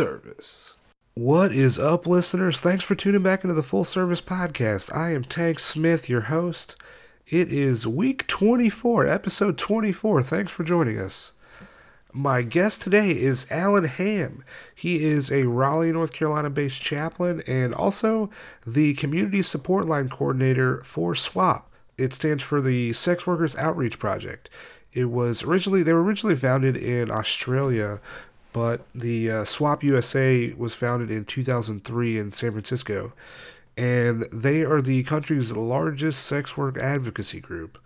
service. What is up, listeners? Thanks for tuning back into the Full Service Podcast. I am Tank Smith, your host. It is week 24, episode 24. Thanks for joining us. My guest today is Alan Ham. He is a Raleigh, North Carolina based chaplain and also the Community Support Line Coordinator for SWOP. It stands for the Sex Workers Outreach Project. It was originally, they were originally founded in Australia, but the uh, SWOP USA was founded in 2003 in San Francisco. And they are the country's largest sex work advocacy group.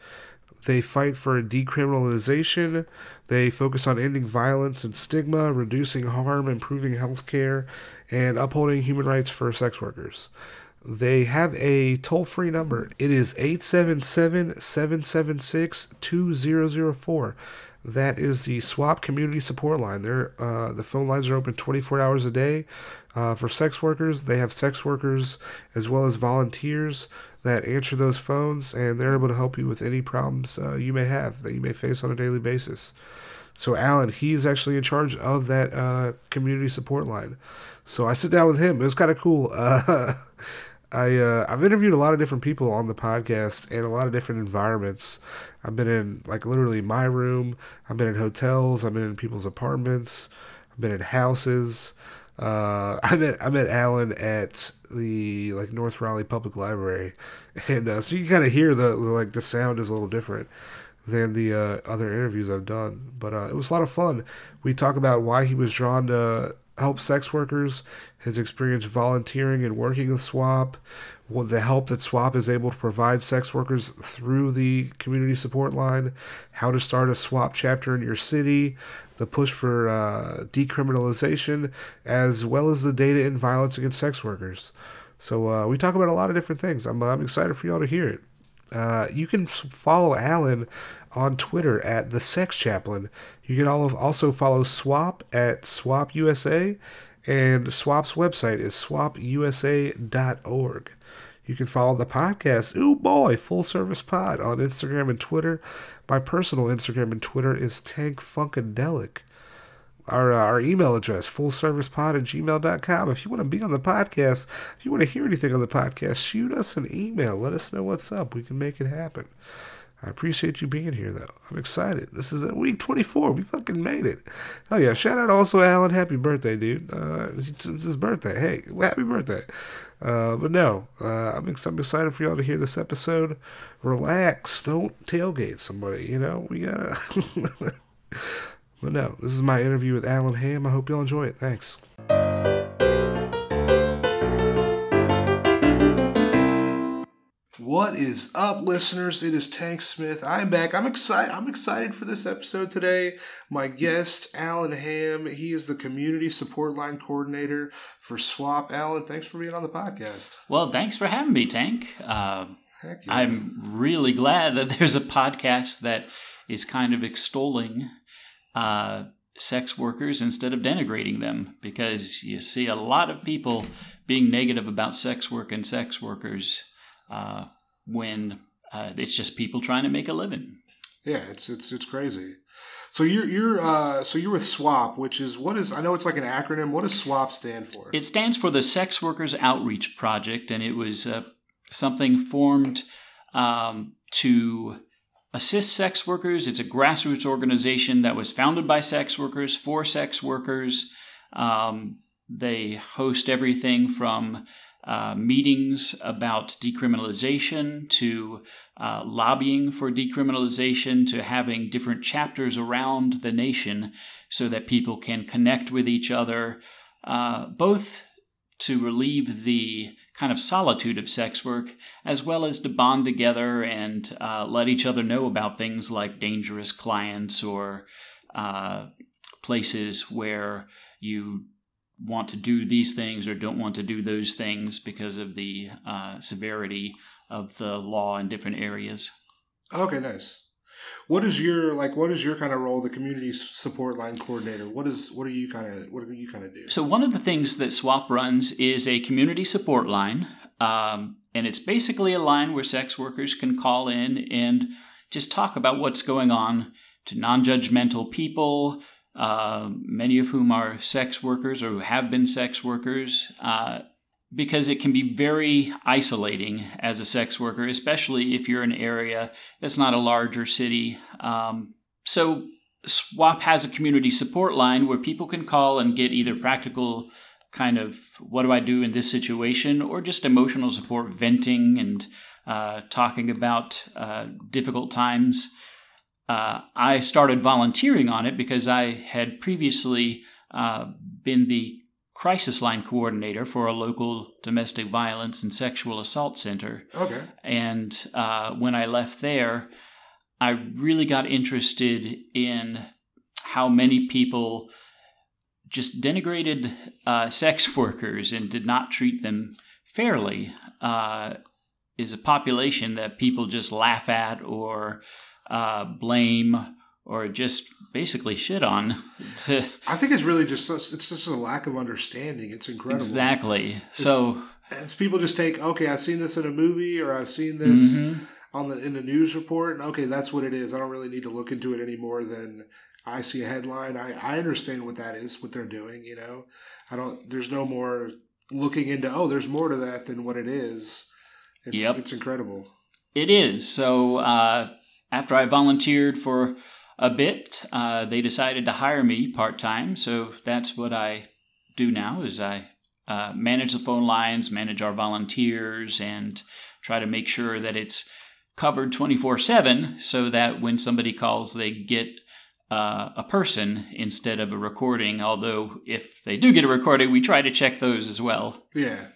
They fight for decriminalization. They focus on ending violence and stigma, reducing harm, improving health care, and upholding human rights for sex workers. They have a toll free number. It is 877 776 2004. That is the SWOP Community Support Line. There, uh, the phone lines are open 24 hours a day uh, for sex workers. They have sex workers as well as volunteers that answer those phones, and they're able to help you with any problems uh, you may have that you may face on a daily basis. So, Alan, he's actually in charge of that uh, community support line. So, I sit down with him. It was kind of cool. I uh, I've interviewed a lot of different people on the podcast and a lot of different environments. I've been in like literally my room. I've been in hotels. I've been in people's apartments. I've been in houses. Uh, I met I met Alan at the like North Raleigh Public Library, and uh, so you can kind of hear the like the sound is a little different than the uh, other interviews I've done. But uh, it was a lot of fun. We talk about why he was drawn to help sex workers, his experience volunteering and working with SWOP, the help that SWOP is able to provide sex workers through the community support line, how to start a SWOP chapter in your city, the push for uh, decriminalization, as well as the data in violence against sex workers. So uh, we talk about a lot of different things. I'm, I'm excited for y'all to hear it. Uh, you can follow Alan on Twitter at the Sex Chaplain. You can also follow Swop at Swop USA, and Swop's website is swopusa.org. You can follow the podcast, ooh boy, Full Service Pod, on Instagram and Twitter. My personal Instagram and Twitter is Tank Funkadelic our uh, our email address fullservicepod at gmail.com if you want to be on the podcast if you want to hear anything on the podcast shoot us an email let us know what's up we can make it happen i appreciate you being here though i'm excited this is week 24 we fucking made it oh yeah shout out also alan happy birthday dude uh, it's his birthday hey happy birthday uh, but no, uh, I'm, ex- I'm excited for y'all to hear this episode. Relax, don't tailgate somebody. You know, we gotta. But no, this is my interview with Alan Ham. I hope y'all enjoy it. Thanks. What is up, listeners? It is Tank Smith. I'm back. I'm excited. I'm excited for this episode today. My guest, Alan Ham. He is the community support line coordinator for SWOP. Alan, thanks for being on the podcast. Well, thanks for having me, Tank. Uh, yeah. I'm really glad that there's a podcast that is kind of extolling uh, sex workers instead of denigrating them because you see a lot of people being negative about sex work and sex workers uh, when uh, it's just people trying to make a living. Yeah, it's it's it's crazy. So you're you're uh, so you're with SWOP, which is what is I know it's like an acronym. What does SWOP stand for? It stands for the Sex Workers Outreach Project, and it was uh, something formed um, to assist sex workers. It's a grassroots organization that was founded by sex workers for sex workers. Um, they host everything from uh, meetings about decriminalization to uh, lobbying for decriminalization to having different chapters around the nation so that people can connect with each other, uh, both to relieve the kind of solitude of sex work, as well as to bond together and uh, let each other know about things like dangerous clients or uh, places where you want to do these things or don't want to do those things because of the uh, severity of the law in different areas. Okay, nice. What is your like? What is your kind of role, the community support line coordinator? What is what are you kind of what do you kind of do? So one of the things that SWOP runs is a community support line, um, and it's basically a line where sex workers can call in and just talk about what's going on to non-judgmental people, uh, many of whom are sex workers or who have been sex workers, uh, because it can be very isolating as a sex worker, especially if you're in an area that's not a larger city. Um, so, SWOP has a community support line where people can call and get either practical kind of what do I do in this situation or just emotional support, venting and uh, talking about uh, difficult times. Uh, I started volunteering on it because I had previously uh, been the crisis line coordinator for a local domestic violence and sexual assault center. Okay. And uh, when I left there, I really got interested in how many people just denigrated uh, sex workers and did not treat them fairly. Uh, is a population that people just laugh at or uh, blame or just basically shit on. I think it's really just it's just a lack of understanding. It's incredible. Exactly. So as people just take, okay, I've seen this in a movie or I've seen this mm-hmm. on the in the news report, and okay, that's what it is. I don't really need to look into it any more than I see a headline. I I understand what that is, what they're doing. You know, I don't. There's no more looking into. Oh, there's more to that than what it is. It's, yep. it's incredible. It is. So uh, after I volunteered for a bit, uh, they decided to hire me part time. So that's what I do now. Is I uh, manage the phone lines, manage our volunteers, and try to make sure that it's covered 24 7 so that when somebody calls, they get uh, a person instead of a recording. Although, if they do get a recording, we try to check those as well. Yeah.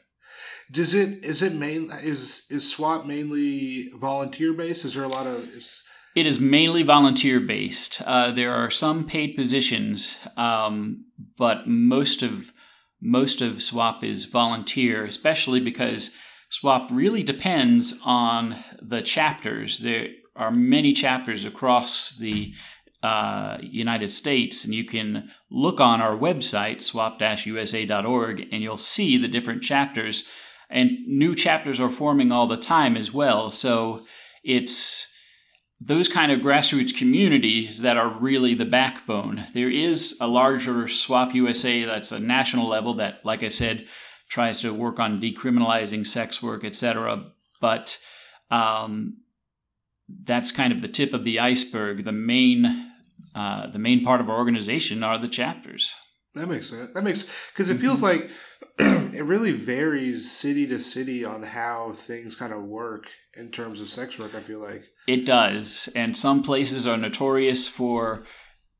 Does it is it main is is SWOP mainly volunteer based? Is there a lot of is, it is mainly volunteer based. Uh, there are some paid positions, um, but most of most of SWOP is volunteer, especially because SWOP really depends on the chapters. There are many chapters across the uh, United States, and you can look on our website, swop-usa.org, and you'll see the different chapters. And new chapters are forming all the time as well. So it's those kind of grassroots communities that are really the backbone. There is a larger SWOP USA that's a national level that, like I said, tries to work on decriminalizing sex work, etc. But um, that's kind of the tip of the iceberg. The main, uh, the main part of our organization are the chapters. That makes sense. That makes because it feels like it really varies city to city on how things kind of work in terms of sex work. I feel like it does, and some places are notorious for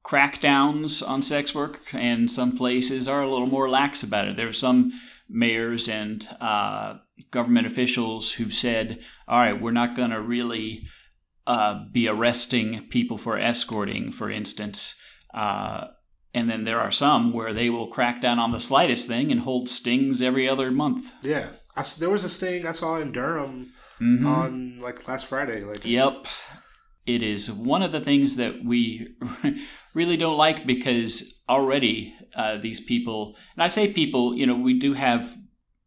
crackdowns on sex work, and some places are a little more lax about it. There are some mayors and uh, government officials who've said, "All right, we're not going to really." Uh, be arresting people for escorting, for instance, uh, and then there are some where they will crack down on the slightest thing and hold stings every other month. Yeah, I, there was a sting I saw in Durham mm-hmm. on like last Friday. Like, yep, it is one of the things that we really don't like because already uh, these people, and I say people, you know, we do have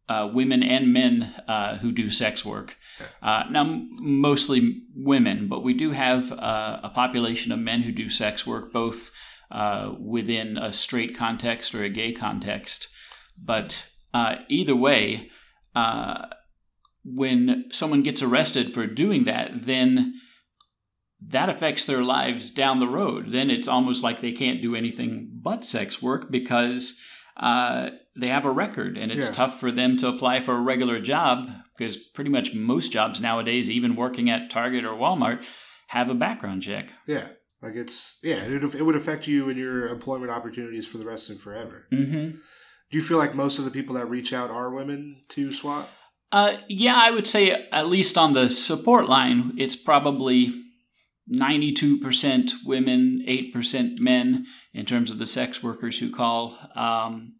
uh, women and men uh, who do sex work. Uh, now, mostly women, but we do have uh, a population of men who do sex work, both uh, within a straight context or a gay context. But uh, either way, uh, when someone gets arrested for doing that, then that affects their lives down the road. Then it's almost like they can't do anything but sex work because uh, they have a record and it's yeah. tough for them to apply for a regular job because pretty much most jobs nowadays, even working at Target or Walmart, have a background check. Yeah. Like it's yeah, it it would affect you and your employment opportunities for the rest of forever. Mm-hmm. Do you feel like most of the people that reach out are women to SWOP? Uh, yeah, I would say at least on the support line, it's probably 92% women, 8% men in terms of the sex workers who call. Um,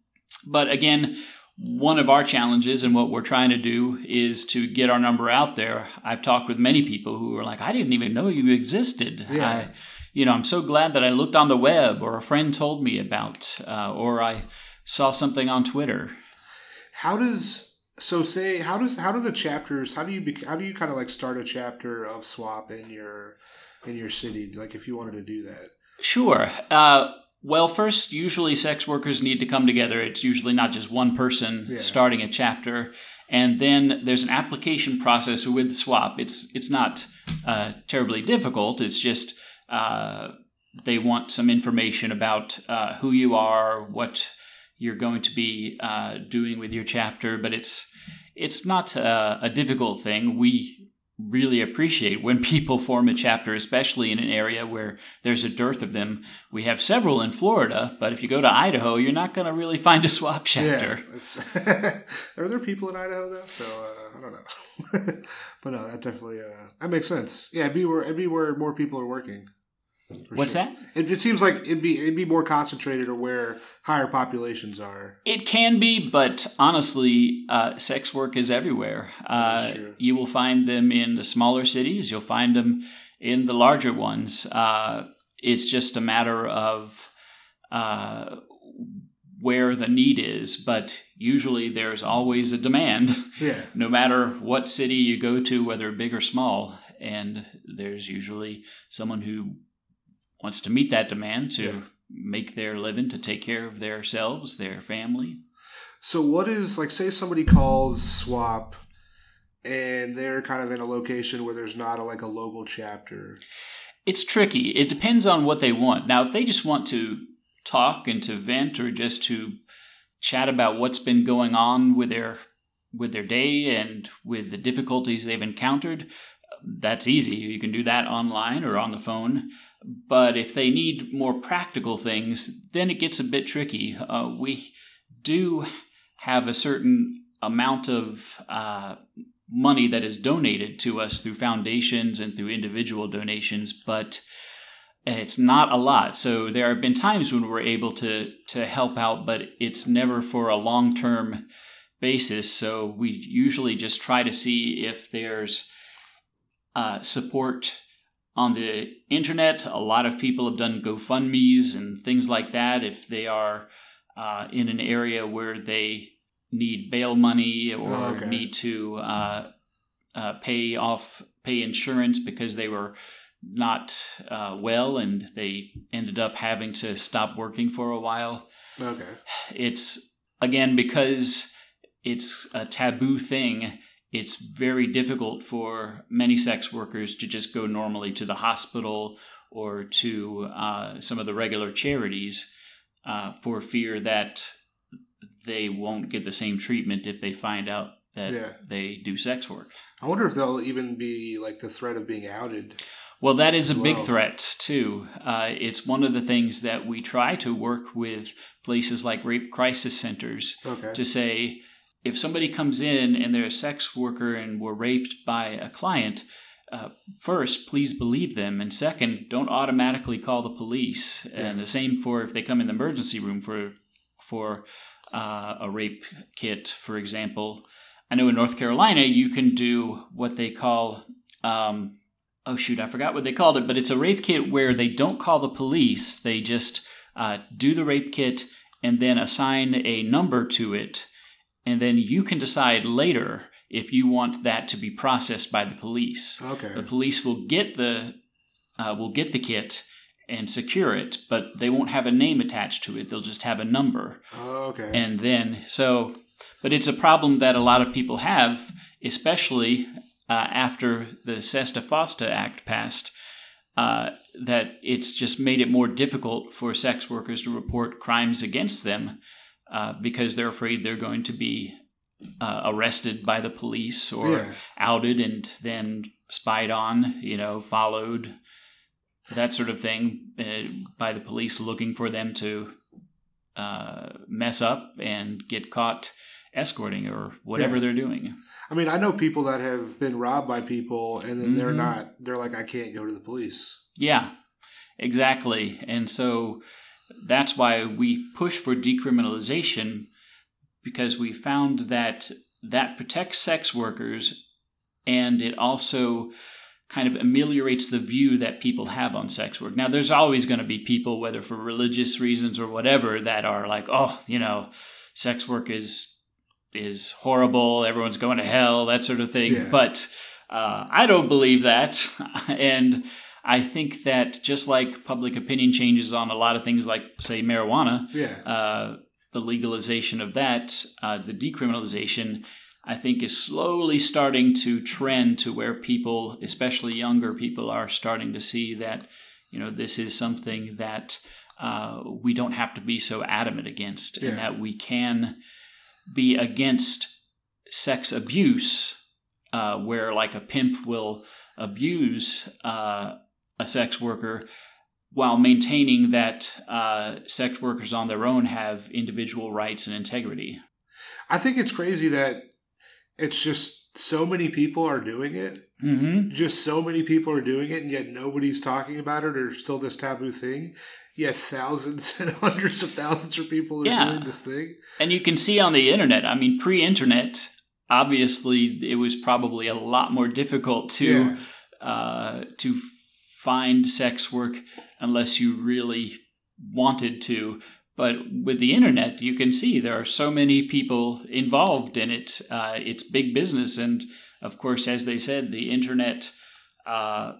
but again, one of our challenges and what we're trying to do is to get our number out there. I've talked with many people who are like, I didn't even know you existed. Yeah. I, you know, I'm so glad that I looked on the web or a friend told me about, uh, or I saw something on Twitter. How does so say how does how do the chapters how do you how do you kind of like start a chapter of swop in your in your city like if you wanted to do that? Sure. Uh, Well, first, usually sex workers need to come together. It's usually not just one person Yeah. starting a chapter, and then there's an application process with SWOP. It's it's not uh, terribly difficult. It's just uh, they want some information about uh, who you are, what you're going to be uh, doing with your chapter, but it's it's not uh, a difficult thing. We really appreciate when people form a chapter, especially in an area where there's a dearth of them. We have several in Florida, but if you go to Idaho, you're not going to really find a swop chapter. Yeah, are there people in Idaho though? So uh, I don't know, but no, that definitely uh, that makes sense. Yeah, it'd be where it'd be where more people are working. What's sure. that? It, it seems like it'd be it'd be more concentrated or where higher populations are. It can be, but honestly, uh, sex work is everywhere. Uh, you will find them in the smaller cities. You'll find them in the larger ones. Uh, it's just a matter of uh, where the need is. But usually, there's always a demand, Yeah, no matter what city you go to, whether big or small. And there's usually someone who wants to meet that demand to Yeah. make their living, to take care of themselves, their family. So what is like say somebody calls swop and they're kind of in a location where there's not a, like a local chapter. It's tricky. It depends on what they want. Now, if they just want to talk and to vent or just to chat about what's been going on with their with their day and with the difficulties they've encountered, that's easy. You can do that online or on the phone. But if they need more practical things, then it gets a bit tricky. Uh, we do have a certain amount of uh, money that is donated to us through foundations and through individual donations, but it's not a lot. So there have been times when we're able to to help out, but it's never for a long term basis. So we usually just try to see if there's uh, support on the internet. A lot of people have done GoFundMe's and things like that. If they are uh, in an area where they need bail money or Oh, okay. need to uh, uh, pay off pay insurance because they were not uh, well and they ended up having to stop working for a while. Okay. It's again because it's a taboo thing. It's very difficult for many sex workers to just go normally to the hospital or to uh, some of the regular charities uh, for fear that they won't get the same treatment if they find out that Yeah. they do sex work. I wonder if there'll even be like the threat of being outed. Well, that is a big Wow. threat, too. Uh, it's one of the things that we try to work with places like rape crisis centers Okay. to say if somebody comes in and they're a sex worker and were raped by a client, uh, first, please believe them. And second, don't automatically call the police. And the same for if they come in the emergency room for, for uh, a rape kit, for example. I know in North Carolina, you can do what they call. Um, oh shoot, I forgot what they called it, but it's a rape kit where they don't call the police. They just uh, do the rape kit and then assign a number to it, and then you can decide later if you want that to be processed by the police. Okay. The police will get the uh, will get the kit and secure it, but they won't have a name attached to it. They'll just have a number. Okay. And then, so, but it's a problem that a lot of people have, especially uh, after the Sesta Fosta Act passed, uh, that it's just made it more difficult for sex workers to report crimes against them uh, because they're afraid they're going to be uh, arrested by the police or yeah. outed and then spied on, you know, followed, that sort of thing, uh, by the police looking for them to uh, mess up and get caught escorting or whatever Yeah. they're doing. I mean, I know people that have been robbed by people, and then they're Mhm. not. They're like, I can't go to the police. Yeah, exactly. And so that's why we push for decriminalization because we found that that protects sex workers and it also kind of ameliorates the view that people have on sex work. Now, there's always going to be people, whether for religious reasons or whatever, that are like, oh, you know, sex work is is horrible. Everyone's going to hell, that sort of thing. Yeah. But uh, I don't believe that, and I think that just like public opinion changes on a lot of things, like say marijuana, Yeah. uh, the legalization of that, uh, the decriminalization, I think is slowly starting to trend to where people, especially younger people, are starting to see that you know this is something that uh, we don't have to be so adamant against, Yeah. and that we can be against sex abuse, uh, where like a pimp will abuse uh, a sex worker while maintaining that uh, sex workers on their own have individual rights and integrity. I think it's crazy that it's just so many people are doing it. Mm-hmm. Just so many people are doing it, and yet nobody's talking about it, or still this taboo thing. Yet thousands and hundreds of thousands of people are Yeah. doing this thing. And you can see on the internet, I mean, pre internet, obviously it was probably a lot more difficult to. Yeah. uh, to find sex work unless you really wanted to. But with the internet, you can see there are so many people involved in it. Uh, it's big business. And of course, as they said, the internet uh,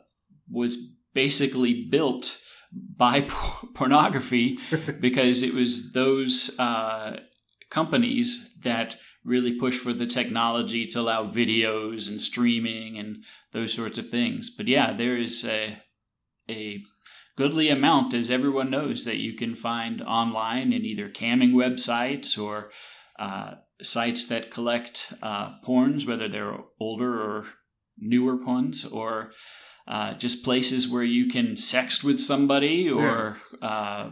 was basically built by por- pornography because it was those uh, companies that really push for the technology to allow videos and streaming and those sorts of things. But yeah, there is a a goodly amount, as everyone knows, that you can find online in either camming websites or uh, sites that collect uh, porns, whether they're older or newer ones, or uh, just places where you can sext with somebody or uh,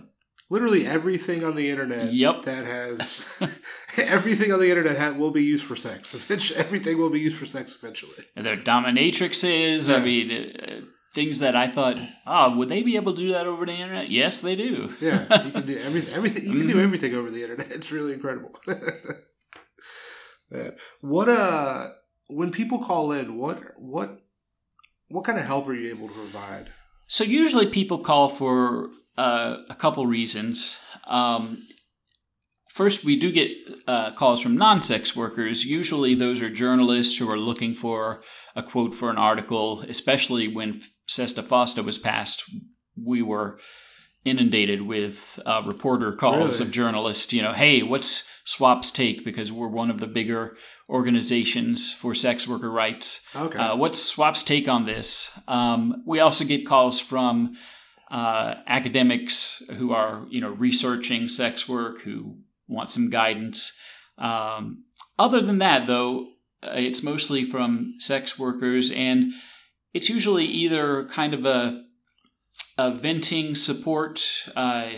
Literally everything on the internet Yep. that has everything on the internet ha- will be used for sex. Eventually, everything will be used for sex eventually. their dominatrixes. I mean, uh, things that I thought, oh, would they be able to do that over the internet? Yes, they do. Yeah, you can do everything. Everything you can do Mhm. everything over the internet. It's really incredible. What uh, when people call in, what what what kind of help are you able to provide? So usually people call for uh, a couple reasons. Um, first, we do get uh, calls from non-sex workers. Usually, those are journalists who are looking for a quote for an article. Especially when Sesta Fosta was passed, we were inundated with uh, reporter calls Really? of journalists. You know, hey, what's SWOP's take? Because we're one of the bigger organizations for sex worker rights. Okay. Uh, what's SWOP's take on this? Um, we also get calls from uh, academics who are, you know, researching sex work, who want some guidance. Um, other than that, though, uh, it's mostly from sex workers, and it's usually either kind of a, a venting support, uh,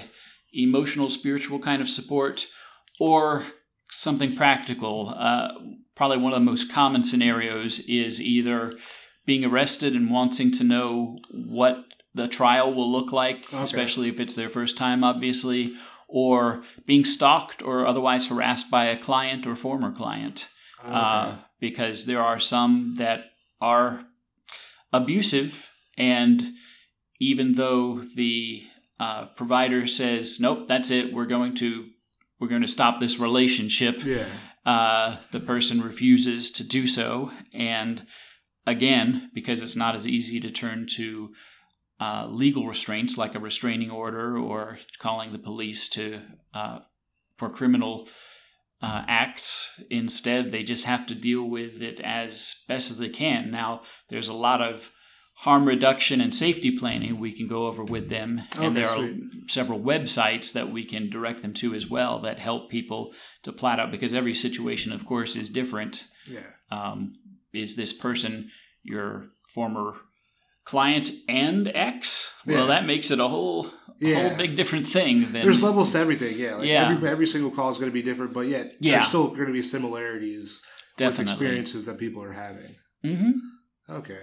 emotional, spiritual kind of support, or something practical. Uh, probably one of the most common scenarios is either being arrested and wanting to know what the trial will look like, Okay. especially if it's their first time, obviously, or being stalked or otherwise harassed by a client or former client. Okay. Uh, because there are some that are abusive, and even though the uh, provider says, "Nope, that's it. We're going to we're going to stop this relationship," yeah. uh, the person refuses to do so. And again, because it's not as easy to turn to uh, legal restraints like a restraining order or calling the police to uh, for criminal uh, acts. Instead, they just have to deal with it as best as they can. Now, there's a lot of harm reduction and safety planning we can go over with them, and Okay, there are sweet. several websites that we can direct them to as well that help people to plot out because every situation, of course, is different. Yeah. Um, is this person your former client and X. Well, Yeah. that makes it a whole, Yeah. whole big different thing. Than, There's levels to everything. Yeah. Like Yeah. Every every single call is going to be different, but yet Yeah. there's still going to be similarities with experiences that people are having. hmm Okay.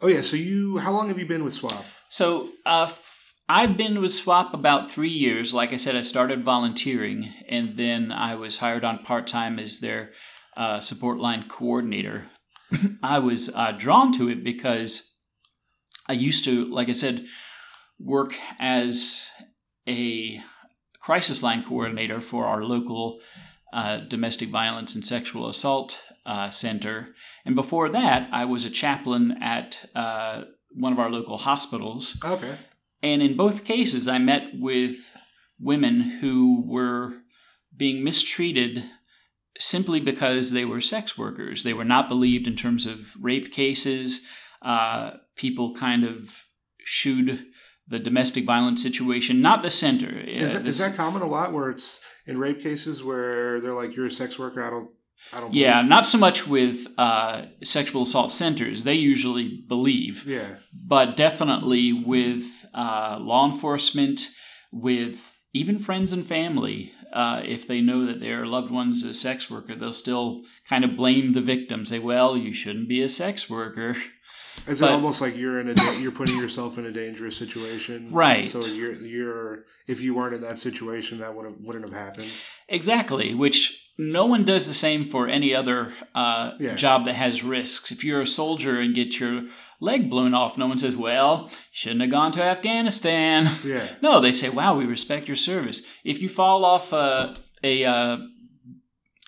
Oh yeah. So you, how long have you been with Swop? So uh, f- I've been with Swop about three years. Like I said, I started volunteering, and then I was hired on part time as their uh, support line coordinator. I was uh, drawn to it because I used to, like I said, work as a crisis line coordinator for our local uh, domestic violence and sexual assault uh, center. And before that, I was a chaplain at uh, one of our local hospitals. Okay. And in both cases, I met with women who were being mistreated simply because they were sex workers. They were not believed in terms of rape cases. Uh, people kind of shooed the domestic violence situation, not the center. Is, Uh, that, this- is that common a lot where it's in rape cases where they're like, you're a sex worker? I don't, I don't. yeah, not so much with uh, sexual assault centers. They usually believe. believe- Yeah. but definitely with uh, law enforcement, with even friends and family. Uh, if they know that their loved one's a sex worker, they'll still kind of blame the victim. Say, "Well, you shouldn't be a sex worker." Is But- it almost like you're in a you're putting yourself in a dangerous situation, Right. So you're you're if you weren't in that situation, that would have wouldn't have happened. Exactly, which no one does the same for any other uh, Yeah. job that has risks. If you're a soldier and get your leg blown off, no one says, "Well, shouldn't have gone to Afghanistan." Yeah. No, they say, "Wow, we respect your service." If you fall off a, a uh,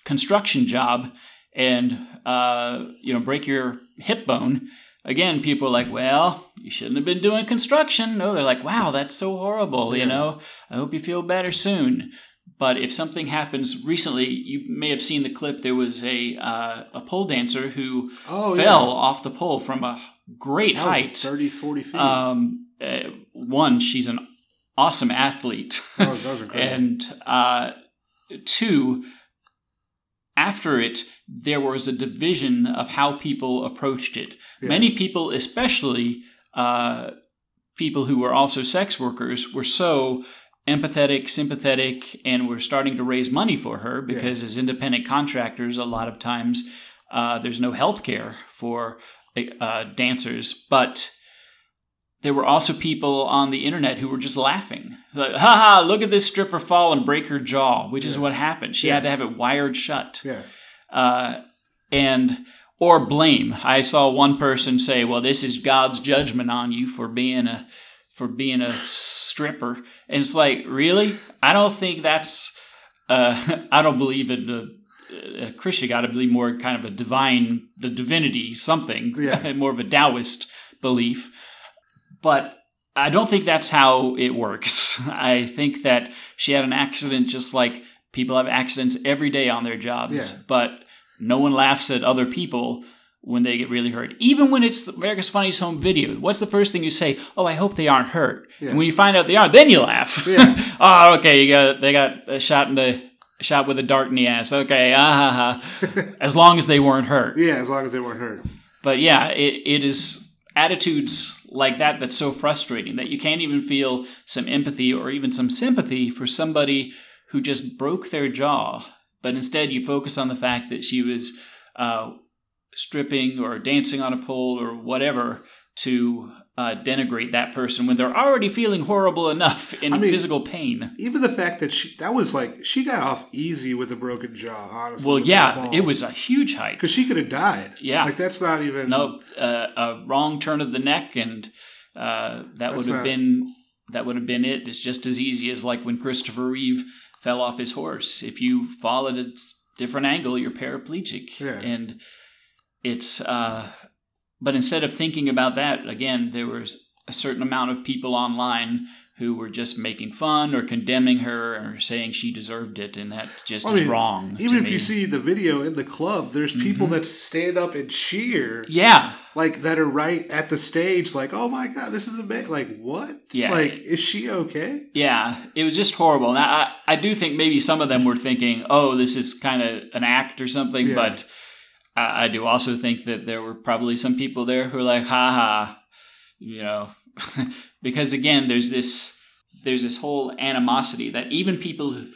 construction job and uh, you know break your hip bone, again, people are like, "Well, you shouldn't have been doing construction." No, they're like, "Wow, that's so horrible." Yeah. You know, I hope you feel better soon. But if something happens recently, you may have seen the clip. There was a uh, a pole dancer who Oh fell yeah. off the pole from a great That height. 30, 40 feet. Um, uh, one, she's an awesome athlete. that was, that was incredible. and uh, two, after it, there was a division of how people approached it. Yeah. Many people, especially uh, people who were also sex workers, were so empathetic, sympathetic, and were starting to raise money for her because, as independent contractors, a lot of times uh, there's no health care for uh, dancers. But there were also people on the internet who were just laughing. Like, haha, look at this stripper fall and break her jaw, which is what happened. She Yeah. had to have it wired shut. yeah. Uh, and or blame. I saw one person say, "Well, this is God's judgment on you for being a for being a stripper." And it's like, really? I don't think that's. Uh, I don't believe in the. A Christian got to believe more kind of a divine, the divinity, something, Yeah. more of a Taoist belief. But I don't think that's how it works. I think that she had an accident just like people have accidents every day on their jobs, Yeah. but no one laughs at other people when they get really hurt. Even when it's America's Funniest Home Video, what's the first thing you say? Oh, I hope they aren't hurt. Yeah. And when you find out they are, then you laugh. Yeah. oh, okay, you got they got a shot in the shot with a dart in the ass. Okay, ah ha ha. As long as they weren't hurt. Yeah, as long as they weren't hurt. But yeah, it, it is attitudes like that that's so frustrating that you can't even feel some empathy or even some sympathy for somebody who just broke their jaw. But instead, you focus on the fact that she was uh, stripping or dancing on a pole or whatever to uh, denigrate that person when they're already feeling horrible enough in I mean- physical pain. Even the fact that she that was like she got off easy with a broken jaw. Honestly, Well, yeah, it was a huge height. because she could have died. Yeah. like that's not even. No, uh, a wrong turn of the neck, and uh, that would have not- been that would have been it. It's just as easy as like when Christopher Reeve fell off his horse. If you fall at a different angle, you're paraplegic, Yeah. and it's. Uh, but instead of thinking about that, again, there was a certain amount of people online who were just making fun or condemning her or saying she deserved it, and that just I is mean, wrong. Even if you see the video in the club, there's people Mhm. that stand up and cheer, yeah, like that are right at the stage, like, "Oh my god, this is amazing!" Like, what? Yeah. Like, is she okay? Yeah, it was just horrible. And I, I I do think maybe some of them were thinking, oh, this is kind of an act or something. Yeah. But I, I do also think that there were probably some people there who were like, ha ha, you know, because again, there's this there's this whole animosity that even people who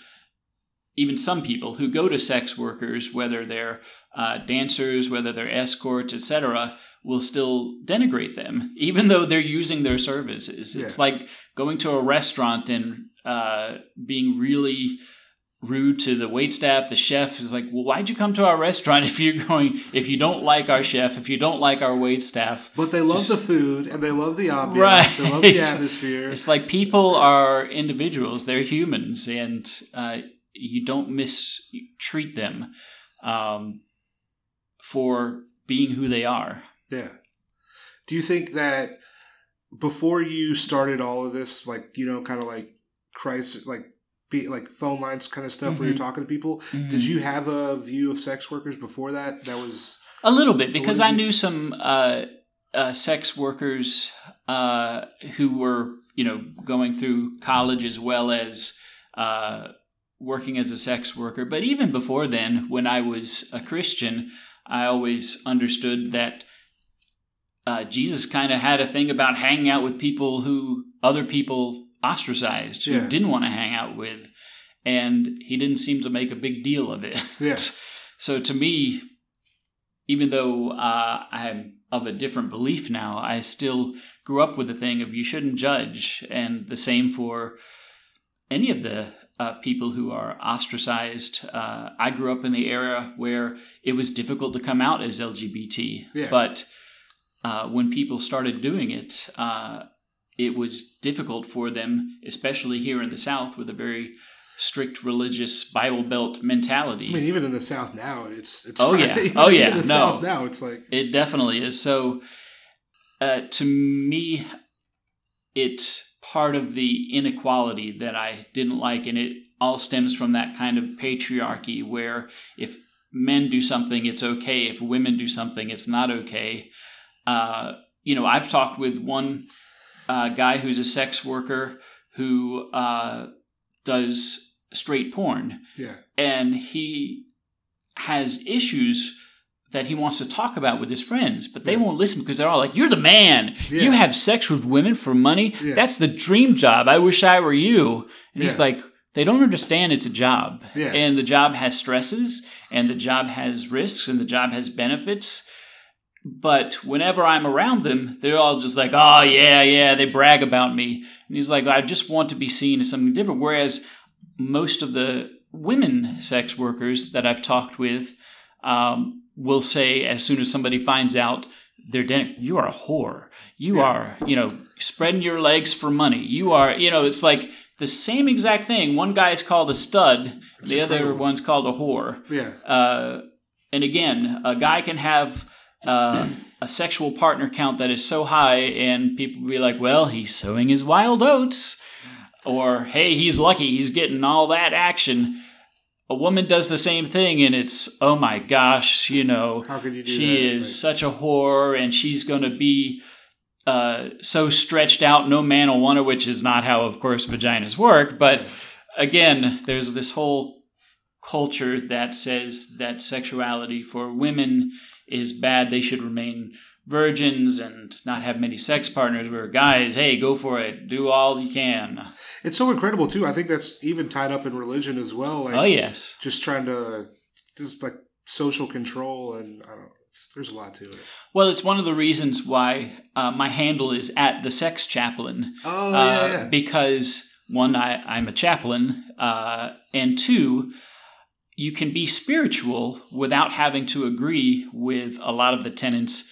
even some people who go to sex workers, whether they're uh, dancers, whether they're escorts, etc., will still denigrate them, even though they're using their services. It's Yeah. like going to a restaurant and uh, being really rude to the wait staff. The chef is like, "Well, why'd you come to our restaurant if you're going? If you don't like our chef, if you don't like our wait staff." But they love Just- the food and they love the ambiance. Right. They love the atmosphere. It's like people are individuals; they're humans, and uh, you don't mistreat them um, for being who they are. Yeah. Do you think that before you started all of this, like you know, kind of like crisis, like be like phone lines kind of stuff where you're Mhm. talking to people. Mhm. Did you have a view of sex workers before that? That was A little bit, because I knew some uh, uh, sex workers uh, who were, you know, going through college as well as uh, working as a sex worker. But even before then, when I was a Christian, I always understood that uh, Jesus kind of had a thing about hanging out with people who other people ostracized, who Yeah. didn't want to hang out with. And he didn't seem to make a big deal of it. yeah, So to me, even though uh, I'm of a different belief now, I still grew up with the thing of you shouldn't judge, and the same for any of the uh, people who are ostracized. Uh, I grew up in the era where it was difficult to come out as LGBT, Yeah. but uh, when people started doing it, uh, it was difficult for them, especially here in the South, with a very strict religious Bible Belt mentality. I mean, even in the South now, it's it's Oh, yeah. Oh, yeah. No. South now, it's like It definitely is. So, uh, to me, it's part of the inequality that I didn't like, and it all stems from that kind of patriarchy where if men do something, it's okay. If women do something, it's not okay. Uh, you know, I've talked with one uh, guy who's a sex worker who uh, does straight porn, yeah, and he has issues that he wants to talk about with his friends, but they Yeah. won't listen because they're all like, "You're the man. Yeah. You have sex with women for money. Yeah. That's the dream job. I wish I were you." And he's like, "They don't understand it's a job, Yeah. and the job has stresses, and the job has risks, and the job has benefits." But whenever I'm around them, they're all just like, "Oh yeah, yeah." They brag about me, and he's like, "I just want to be seen as something different." Whereas most of the women sex workers that I've talked with um, will say, as soon as somebody finds out, they're dead. You are a whore. You are, you know, spreading your legs for money. You are, you know, it's like the same exact thing. One guy's called a stud, That's the other one's called a whore. yeah, Uh, and again, a guy can have uh, a sexual partner count that is so high, and people be like, well, he's sowing his wild oats. Or, hey, he's lucky, he's getting all that action. A woman does the same thing, and it's, oh my gosh, you know, you she that? is such a whore, and she's going to be uh, so stretched out, no man will want her, which is not how, of course, vaginas work. But again, there's this whole culture that says that sexuality for women is bad. They should remain virgins and not have many sex partners. Where guys, hey, go for it, do all you can. It's so incredible too. I think that's even tied up in religion as well. Like oh yes, just trying to just like social control and I don't know. There's a lot to it. well, it's one of the reasons why uh, my handle is at the Sex Chaplain. Oh uh, yeah, yeah. because one, I, I'm a chaplain, uh, and two, you can be spiritual without having to agree with a lot of the tenets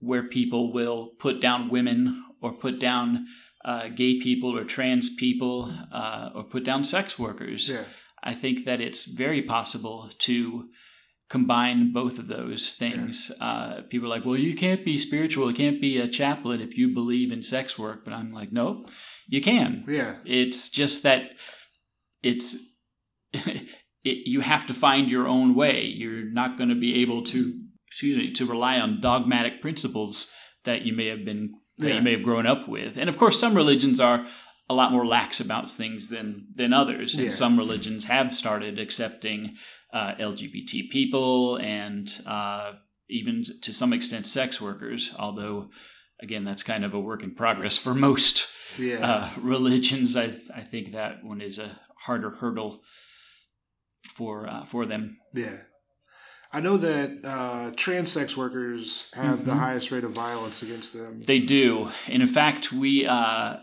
where people will put down women or put down uh, gay people or trans people uh, or put down sex workers. yeah. I think that it's very possible to combine both of those things. Uh, people are like, well, you can't be spiritual, you can't be a chaplain if you believe in sex work. But I'm like, no, you can. Yeah. It's just that it's. It, you have to find your own way. You're not going to be able to, excuse me, to rely on dogmatic principles that you may have been that Yeah. you may have grown up with. And of course, some religions are a lot more lax about things than than others. And Yeah. some religions have started accepting uh, LGBT people and uh, even to some extent sex workers. Although, again, that's kind of a work in progress for most Yeah. uh, religions. I I think that one is a harder hurdle for uh, for them. yeah. I know that uh, trans sex workers have the Mhm. highest rate of violence against them. They do, and in fact, we uh,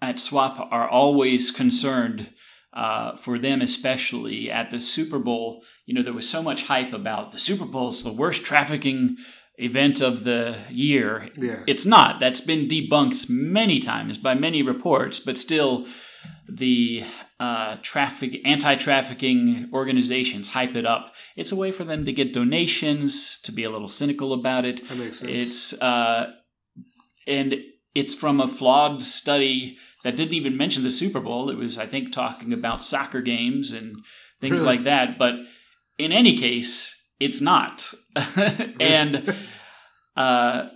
at SWOP are always concerned uh, for them, especially at the Super Bowl. You know, there was so much hype about the Super Bowl is the worst trafficking event of the year. Yeah. It's not. That's been debunked many times by many reports, but still, the uh, traffic anti-trafficking organizations hype it up. It's a way for them to get donations, to be a little cynical about it. That makes sense. It's uh, and it's from a flawed study that didn't even mention the Super Bowl. It was, I think, talking about soccer games and things Really? like that. But in any case, it's not. and uh,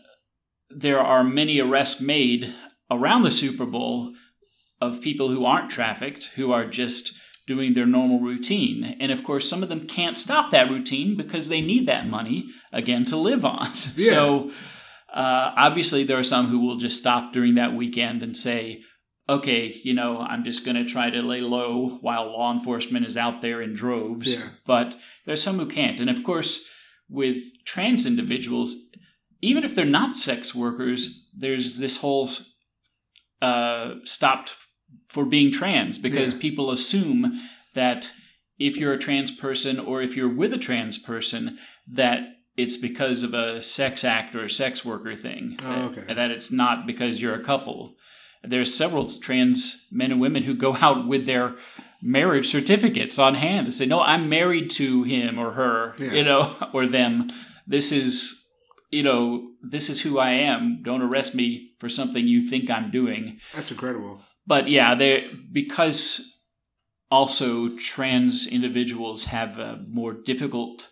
there are many arrests made around the Super Bowl of people who aren't trafficked, who are just doing their normal routine. And of course, some of them can't stop that routine because they need that money again to live on. Yeah. So uh, obviously, there are some who will just stop during that weekend and say, okay, you know, I'm just going to try to lay low while law enforcement is out there in droves. Yeah. But there's some who can't. And of course, with trans individuals, even if they're not sex workers, there's this whole uh, stopped for being trans because Yeah. people assume that if you're a trans person or if you're with a trans person, that it's because of a sex act or a sex worker thing. Oh, that, okay. that it's not because you're a couple. There's several trans men and women who go out with their marriage certificates on hand and say, "No, I'm married to him or her, Yeah. you know, or them. This is, you know, this is who I am. Don't arrest me for something you think I'm doing." That's incredible. But yeah, they because also trans individuals have a more difficult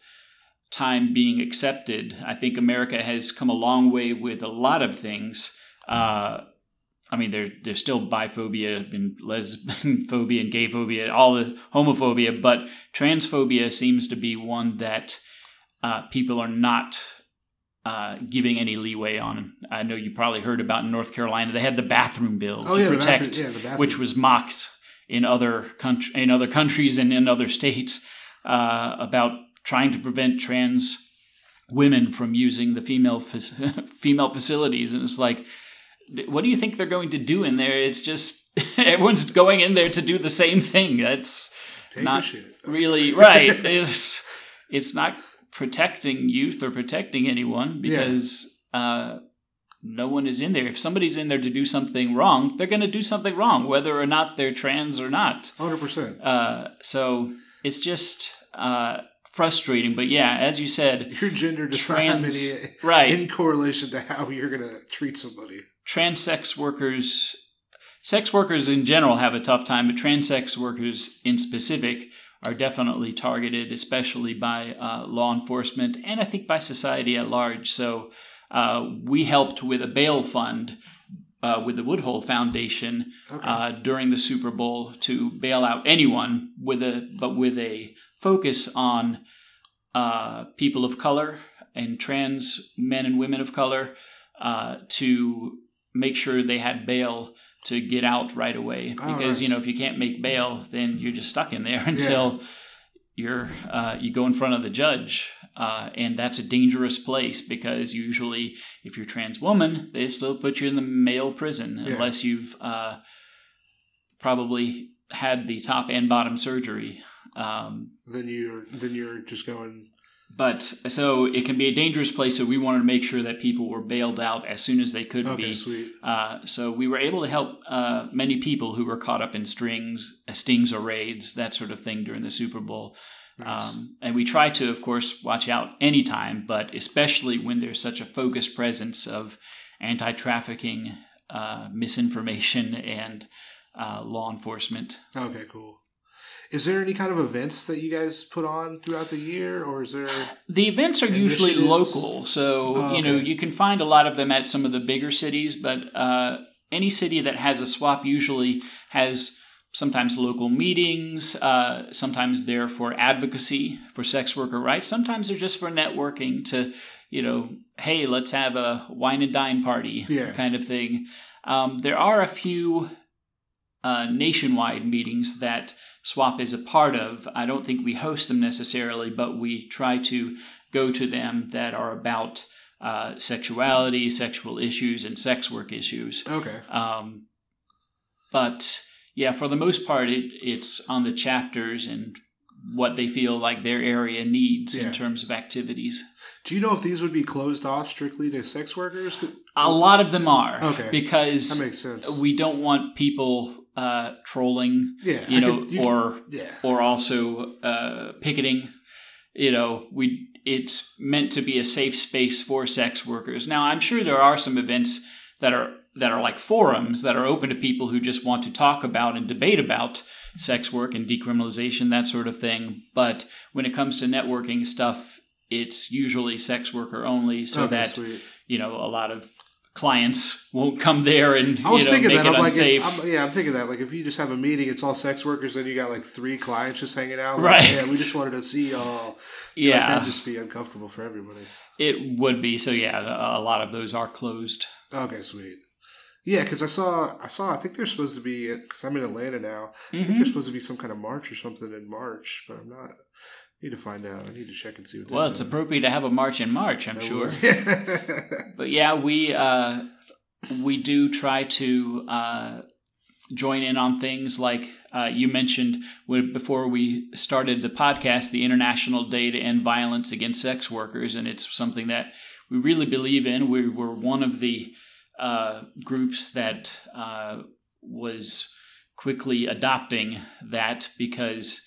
time being accepted. I think America has come a long way with a lot of things. Uh, I mean, there there's still biphobia and lesbophobia and gayphobia, all the homophobia, but transphobia seems to be one that uh, people are not uh, giving any leeway on. I know you probably heard about in North Carolina. They had the bathroom bill Oh to yeah, protect, bathroom, yeah, which was mocked in other country in other countries and in other states uh, about trying to prevent trans women from using the female fac- female facilities. And it's like, what do you think they're going to do in there? It's just everyone's going in there to do the same thing. That's Take not really right. It's it's not protecting youth or protecting anyone Yeah. because uh, no one is in there. If somebody's in there to do something wrong, they're going to do something wrong, whether or not they're trans or not. Hundred percent. Uh, so it's just uh, frustrating. But yeah, as you said, Your gender trans right any correlation to how you're gonna treat somebody. trans sex workers, sex workers in general have a tough time, but trans sex workers in specific are definitely targeted, especially by uh, law enforcement and I think by society at large. So uh, we helped with a bail fund uh, with the Woodhull Foundation Okay. uh, during the Super Bowl to bail out anyone with a but with a focus on uh, people of color and trans men and women of color uh, to make sure they had bail to get out right away Oh, because you know if you can't make bail then you're just stuck in there until you're uh, you go in front of the judge uh, and that's a dangerous place because usually if you're a trans woman they still put you in the male prison Yeah. unless you've uh, probably had the top and bottom surgery um, then you're then you're just going. But so it can be a dangerous place so we wanted to make sure that people were bailed out as soon as they could Okay, be sweet. uh, so we were able to help uh, many people who were caught up in strings, uh, stings or raids, that sort of thing during the Super Bowl. Nice. Um, and we try to, of course, watch out anytime, but especially when there's such a focused presence of anti trafficking, uh, misinformation, and uh, law enforcement. okay, cool. Is there any kind of events that you guys put on throughout the year, or is there? The events are usually local, so Oh, you know you can find a lot of them at some of the bigger cities. But uh, any city that has a swop usually has sometimes local meetings. Uh, sometimes they're for advocacy for sex worker rights. Sometimes they're just for networking to, you know, hey, let's have a wine and dine party Yeah. kind of thing. Um, there are a few uh, nationwide meetings that SWOP is a part of. I don't think we host them necessarily, but we try to go to them that are about uh, sexuality, sexual issues, and sex work issues. Okay. Um, but yeah, for the most part, it, it's on the chapters and what they feel like their area needs Yeah. in terms of activities. Do you know if these would be closed off strictly to sex workers? A lot of them are Okay. because That makes sense. we don't want people uh, trolling, yeah, you know, could- you or could- yeah, or also uh, picketing. You know, we it's meant to be a safe space for sex workers. Now, I'm sure there are some events that are that are like forums that are open to people who just want to talk about and debate about sex work and decriminalization, that sort of thing. But when it comes to networking stuff, it's usually sex worker only, so Okay, that sweet. you know a lot of clients won't come there and I was you know thinking make that. it I'm like, unsafe. if, I'm, yeah, I'm thinking that. Like, if you just have a meeting, it's all sex workers, then you got like three clients just hanging out. Like, Right. Yeah, we just wanted to see y'all. Like, yeah, that'd just be uncomfortable for everybody. it would be. So yeah, a lot of those are closed. Okay, sweet. Yeah, because I saw, I saw. I think they're supposed to be. Because I'm in Atlanta now. I think Mhm. there's supposed to be some kind of march or something in March, but I'm not. Need to find out. I need to check and see what. Well, it's doing. appropriate to have a march in March, I'm I sure. But yeah, we uh, we do try to uh, join in on things like uh, you mentioned before we started the podcast, the International Day to End Violence Against Sex Workers, and it's something that we really believe in. We were one of the uh, groups that uh, was quickly adopting that because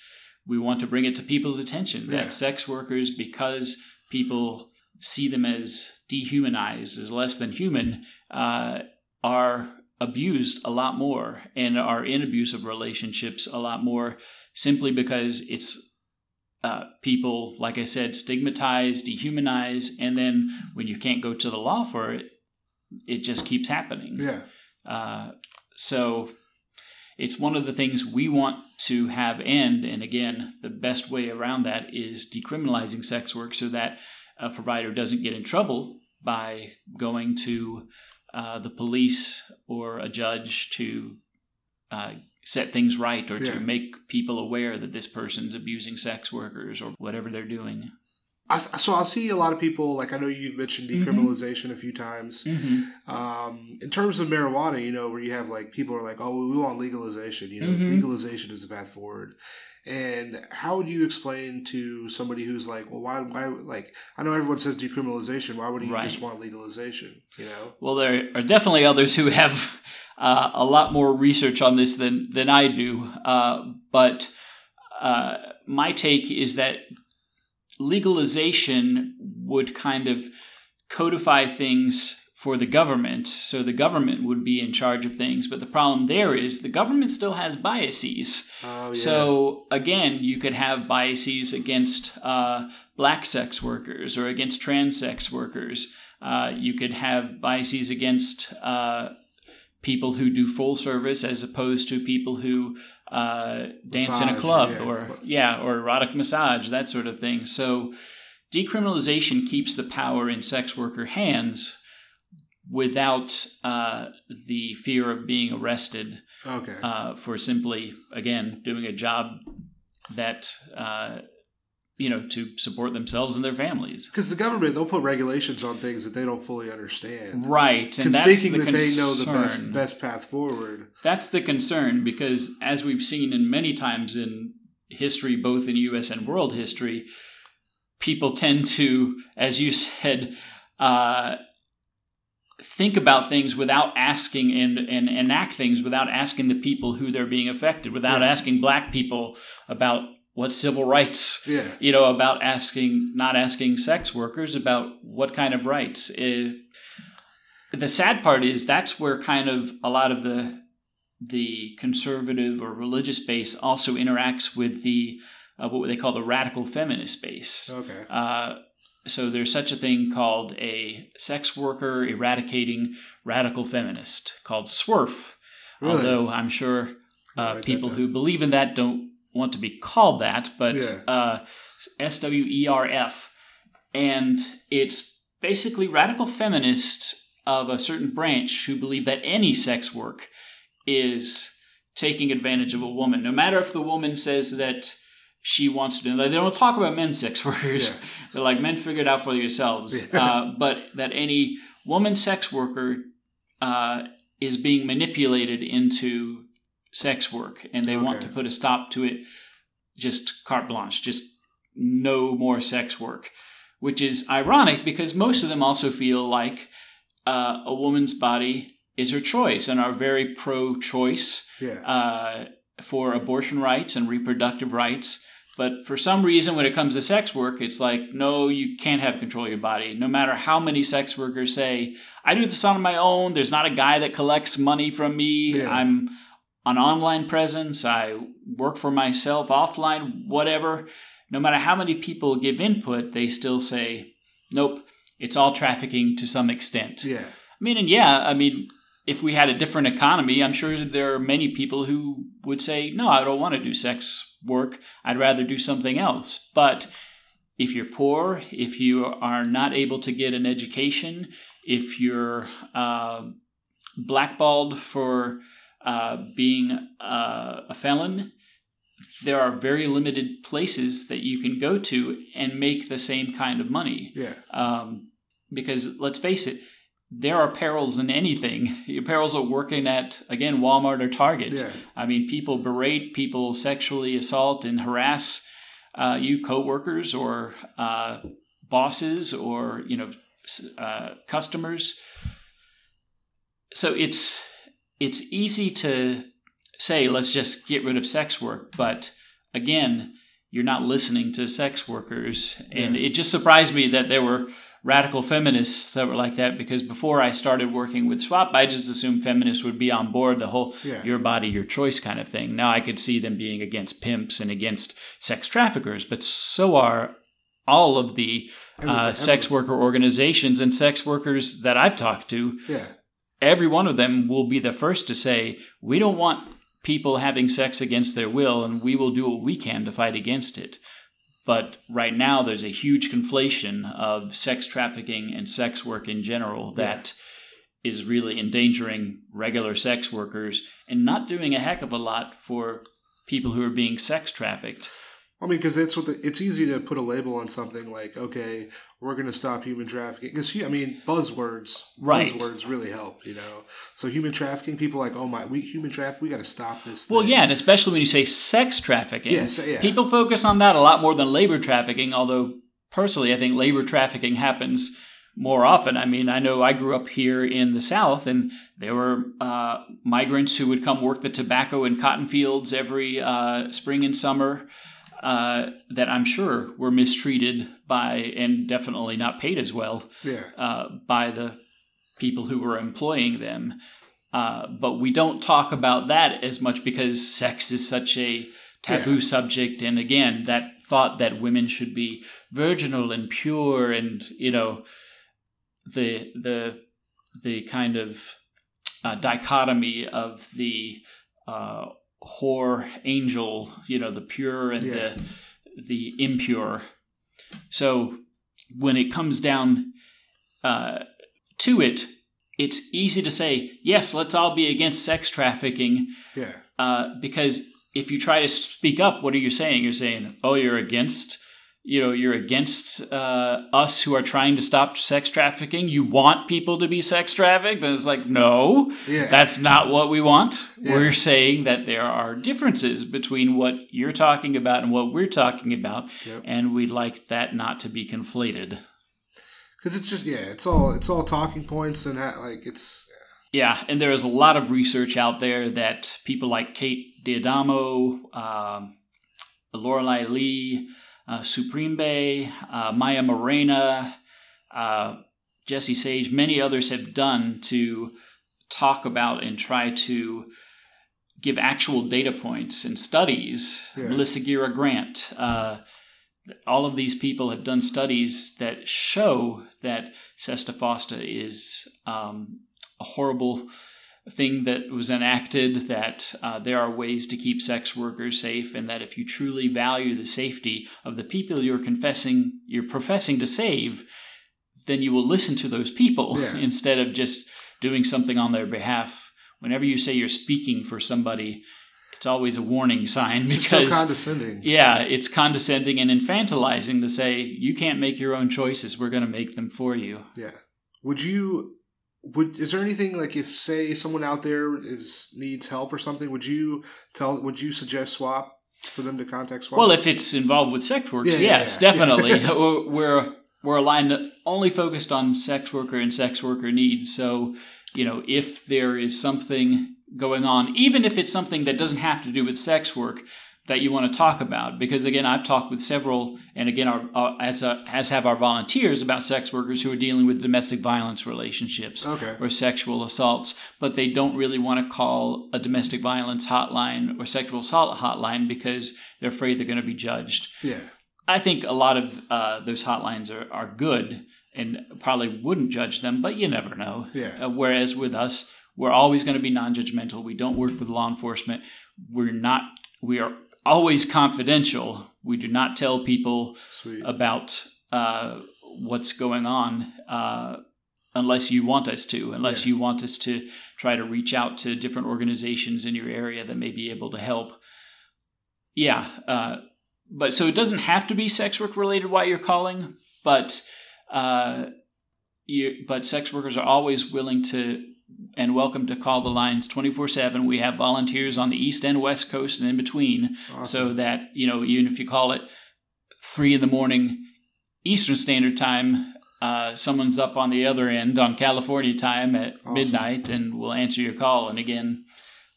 we want to bring it to people's attention that Yeah. sex workers, because people see them as dehumanized, as less than human, uh, are abused a lot more and are in abusive relationships a lot more simply because it's uh, people, like I said, stigmatize, dehumanize, and then when you can't go to the law for it, it just keeps happening. yeah. Uh, so it's one of the things we want to have end. And again, the best way around that is decriminalizing sex work so that a provider doesn't get in trouble by going to uh, the police or a judge to uh, set things right or Yeah. to make people aware that this person's abusing sex workers or whatever they're doing. I, so I'll see a lot of people. Like I know you've mentioned Mhm. decriminalization a few times. Mm-hmm. Um, in terms of marijuana, you know, where you have like people are like, "Oh, we want legalization." You know, Mhm. legalization is the path forward. And how would you explain to somebody who's like, "Well, why? Why? Like, I know everyone says decriminalization. Why would you Right. just want legalization?" You know? Well, there are definitely others who have uh, a lot more research on this than than I do. Uh, but uh, my take is that legalization would kind of codify things for the government, so the government would be in charge of things. But the problem there is the government still has biases. Oh yeah. So again, you could have biases against uh, black sex workers or against trans sex workers. Uh, you could have biases against uh, people who do full service as opposed to people who uh, dance in a club yeah. or yeah or erotic massage that sort of thing. So decriminalization keeps the power in sex worker hands without uh, the fear of being arrested okay. uh, for simply again doing a job that uh, you know to support themselves and their families. Because the government, they'll put regulations on things that they don't fully understand. right and that's thinking the that concern. they know the best best path forward. That's the concern because, as we've seen in many times in history, both in U.S. and world history, people tend to, as you said, uh, think about things without asking and, and enact things without asking the people who they're being affected, without asking black people about what civil rights Yeah. you know about asking not asking sex workers about what kind of rights Eh, the sad part is that's where kind of a lot of the the conservative or religious base also interacts with the uh, what they call the radical feminist base Okay. uh, so there's such a thing called a sex worker eradicating radical feminist called SWERF. Really? Although I'm sure uh, people who believe in that don't want to be called that, but Yeah. uh, S W E R F. And it's basically radical feminists of a certain branch who believe that any sex work is taking advantage of a woman, no matter if the woman says that she wants to. They don't talk about men sex workers. Yeah. They're like men figure it out for yourselves. Yeah. Uh, but that any woman sex worker uh, is being manipulated into sex work, and they want to put a stop to it. Just carte blanche. Just no more sex work, which is ironic because most of them also feel like uh, a woman's body is her choice and are very pro-choice Yeah. uh, for abortion rights and reproductive rights. But for some reason, when it comes to sex work, it's like, no, you can't have control of your body. No matter how many sex workers say, I do this on my own, there's not a guy that collects money from me, Yeah. I'm an online presence, I work for myself offline, whatever. No matter how many people give input, they still say, nope, it's all trafficking to some extent. Yeah. I mean, and yeah, I mean, if we had a different economy, I'm sure there are many people who would say, no, I don't want to do sex work. I'd rather do something else. But if you're poor, if you are not able to get an education, if you're uh, blackballed for uh, being uh, a felon, there are very limited places that you can go to and make the same kind of money. Yeah. Um, because let's face it, there are perils in anything. Your perils of working at again Walmart or Target. Yeah. I mean, people berate, people sexually assault and harass uh, you coworkers or uh, bosses or you know uh, customers. So it's it's easy to say let's just get rid of sex work, but again, you're not listening to sex workers, and Yeah. it just surprised me that there were radical feminists that were like that because before I started working with Swop, I just assumed feminists would be on board the whole Yeah. your body, your choice kind of thing. Now I could see them being against pimps and against sex traffickers, but so are all of the uh, sex worker organizations and sex workers that I've talked to. Yeah. Every one of them will be the first to say, We don't want people having sex against their will, and we will do what we can to fight against it. But right now, there's a huge conflation of sex trafficking and sex work in general that is really endangering regular sex workers and not doing a heck of a lot for people who are being sex trafficked. I mean, because it's what the, it's easy to put a label on something like, okay, we're going to stop human trafficking. Because I mean, buzzwords, Right. buzzwords really help, you know. So human trafficking, people are like, oh my, we human traffic, we got to stop this. Well, yeah, and especially when you say sex trafficking. Yes, yeah. People focus on that a lot more than labor trafficking, although personally, I think labor trafficking happens more often. I mean, I know I grew up here in the South, and there were uh, migrants who would come work the tobacco and cotton fields every uh, spring and summer. Uh, that I'm sure were mistreated by and definitely not paid as well yeah, uh, by the people who were employing them. Uh, but we don't talk about that as much because sex is such a taboo Yeah. subject. And again, that thought that women should be virginal and pure and, you know, the, the, the kind of uh, dichotomy of the uh, whore angel, you know, the pure and Yeah. the, the impure. So when it comes down uh, to it, it's easy to say, yes, let's all be against sex trafficking, yeah, uh, because if you try to speak up, what are you saying? You're saying, oh, you're against, you know, you're against uh, us who are trying to stop sex trafficking. You want people to be sex trafficked, and it's like, no, yeah. that's not what we want. Yeah. We're saying that there are differences between what you're talking about and what we're talking about, Yep. and we'd like that not to be conflated. Because it's just yeah, it's all it's all talking points and ha- like it's Yeah, and there is a lot of research out there that people like Kate D'Adamo, um, Lorelei Lee, uh, Supreme Bay, uh, Maya Morena, uh, Jesse Sage, many others have done to talk about and try to give actual data points and studies. Yeah. Melissa Gira Grant, uh, all of these people have done studies that show that Sesta Fosta is um, a horrible thing that was enacted, that uh, there are ways to keep sex workers safe, and that if you truly value the safety of the people you're confessing, you're professing to save, then you will listen to those people Yeah. instead of just doing something on their behalf. Whenever you say you're speaking for somebody, it's always a warning sign it's so because condescending. yeah, it's condescending and infantilizing to say you can't make your own choices. We're going to make them for you. Yeah. Would you would is there anything like if say someone out there is needs help or something, would you tell would you suggest swop for them to contact swop? Well, if it's involved with sex workers, Yeah, yeah, yes, yeah. definitely. We're we're aligned only focused on sex worker and sex worker needs. So, you know, if there is something going on, even if it's something that doesn't have to do with sex work, that you want to talk about because again I've talked with several and again our, uh, as a, as have our volunteers about sex workers who are dealing with domestic violence relationships Okay. or sexual assaults but they don't really want to call a domestic violence hotline or sexual assault hotline because they're afraid they're going to be judged. Yeah. I think a lot of uh, those hotlines are, are good and probably wouldn't judge them, but you never know. Yeah. Uh, whereas with us, we're always going to be non-judgmental. We don't work with law enforcement. We're not. We are always confidential. We do not tell people Sweet. about uh, what's going on uh, unless you want us to. Unless Yeah. you want us to try to reach out to different organizations in your area that may be able to help. Yeah. Uh, but so it doesn't have to be sex work related while you're calling, but uh, you but sex workers are always willing to and welcome to call the lines 24/7. We have volunteers on the east and west coast and in between Awesome. so that you know even if you call it 3 in the morning Eastern Standard Time, uh, someone's up on the other end on California time at Awesome. midnight and will answer your call and again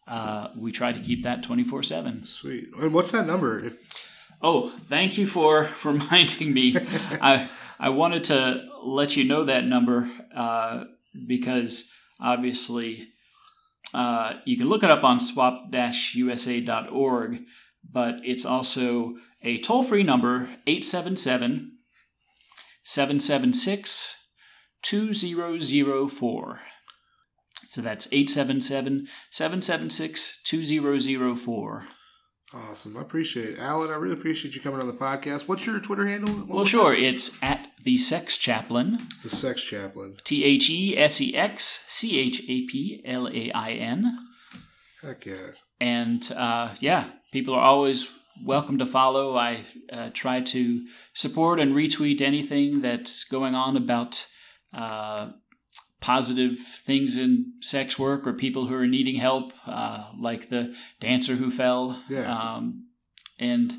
uh, we try to keep that 24/7. Sweet. And what's that number? If Oh, thank you for for reminding me. I I wanted to let you know that number uh, because obviously uh, you can look it up on swop-usa.org, but it's also a toll-free number 877 776 2004. So that's 877 776 2004. Awesome, I appreciate it, Alan. I really appreciate you coming on the podcast. What's your Twitter handle? One Well, sure. time? It's at the Sex Chaplain. The Sex Chaplain. T H E S E X C H A P L A I N. Heck yeah. And uh, yeah, people are always welcome to follow. I uh, try to support and retweet anything that's going on about uh, positive things in sex work or people who are needing help, uh, like the dancer who fell. Yeah. Um, and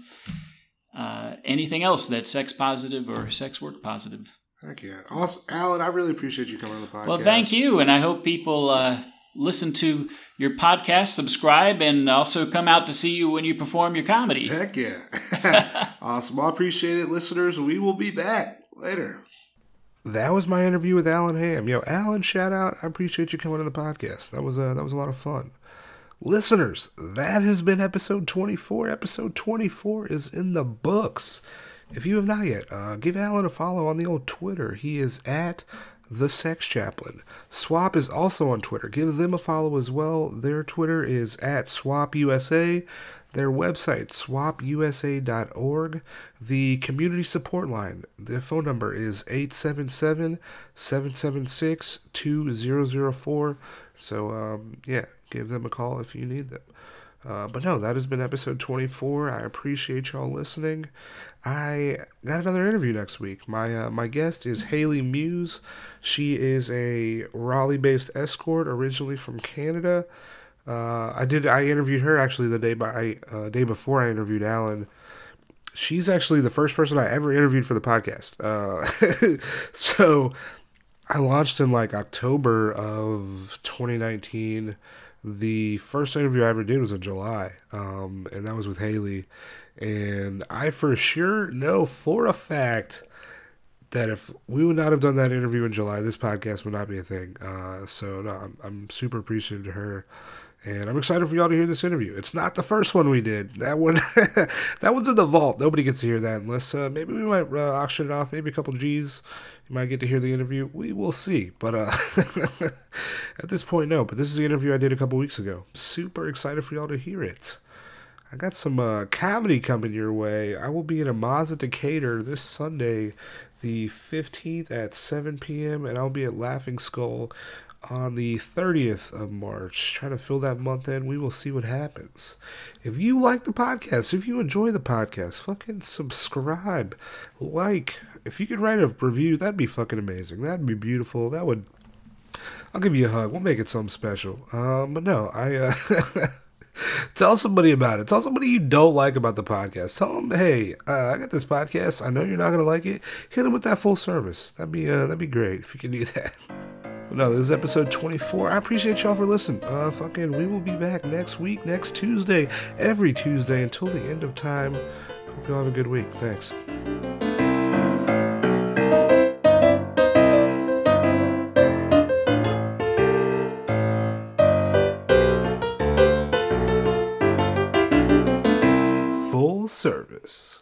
uh, anything else that's sex positive or sex work positive. Heck yeah. Awesome. Alan, I really appreciate you coming on the podcast. Well, thank you, and I hope people uh, listen to your podcast, subscribe, and also come out to see you when you perform your comedy. Heck yeah. awesome. I appreciate it, listeners. We will be back later. That was my interview with Alan Ham. Yo, Alan, shout out. I appreciate you coming on the podcast. That was a, that was a lot of fun. Listeners, that has been episode 24. Episode 24 is in the books. If you have not yet, uh, give Alan a follow on the old Twitter. He is at the Sex Chaplain. Swop is also on Twitter. Give them a follow as well. Their Twitter is at SwopUSA. Their website, swopusa.org. The community support line, the phone number is 877 776 2004. So, um, yeah, give them a call if you need them. Uh, but no, that has been episode 24. I appreciate y'all listening. I got another interview next week. My uh, my guest is Haley Muse. She is a Raleigh-based escort, originally from Canada. Uh, I did. I interviewed her actually the day by uh, day before I interviewed Alan. She's actually the first person I ever interviewed for the podcast. Uh, so I launched in like October of 2019. The first interview I ever did was in July, um, and that was with Haley. And I for sure know for a fact that if we would not have done that interview in July, this podcast would not be a thing. Uh, so no, I'm, I'm super appreciative to her, and I'm excited for y'all to hear this interview. It's not the first one we did. That one, that one's in the vault. Nobody gets to hear that unless uh, maybe we might uh, auction it off. Maybe a couple G's. You might get to hear the interview. We will see. But uh, at this point, no. But this is the interview I did a couple weeks ago. Super excited for y'all to hear it. I got some uh, comedy coming your way. I will be in a Mazda Decatur this Sunday, the 15th at 7 p.m., and I'll be at Laughing Skull on the 30th of March. Trying to fill that month in. We will see what happens. If you like the podcast, if you enjoy the podcast, fucking subscribe, like. If you could write a review, that'd be fucking amazing. That'd be beautiful. That would. I'll give you a hug. We'll make it something special. Um, but no, I. Uh, Tell somebody about it. Tell somebody you don't like about the podcast. Tell them, hey, uh, I got this podcast. I know you're not gonna like it. Hit them with that full service. That'd be uh, that'd be great if you can do that. No, this is episode 24. I appreciate y'all for listening. Uh, fucking, we will be back next week, next Tuesday, every Tuesday until the end of time. Hope y'all have a good week. Thanks. Full service.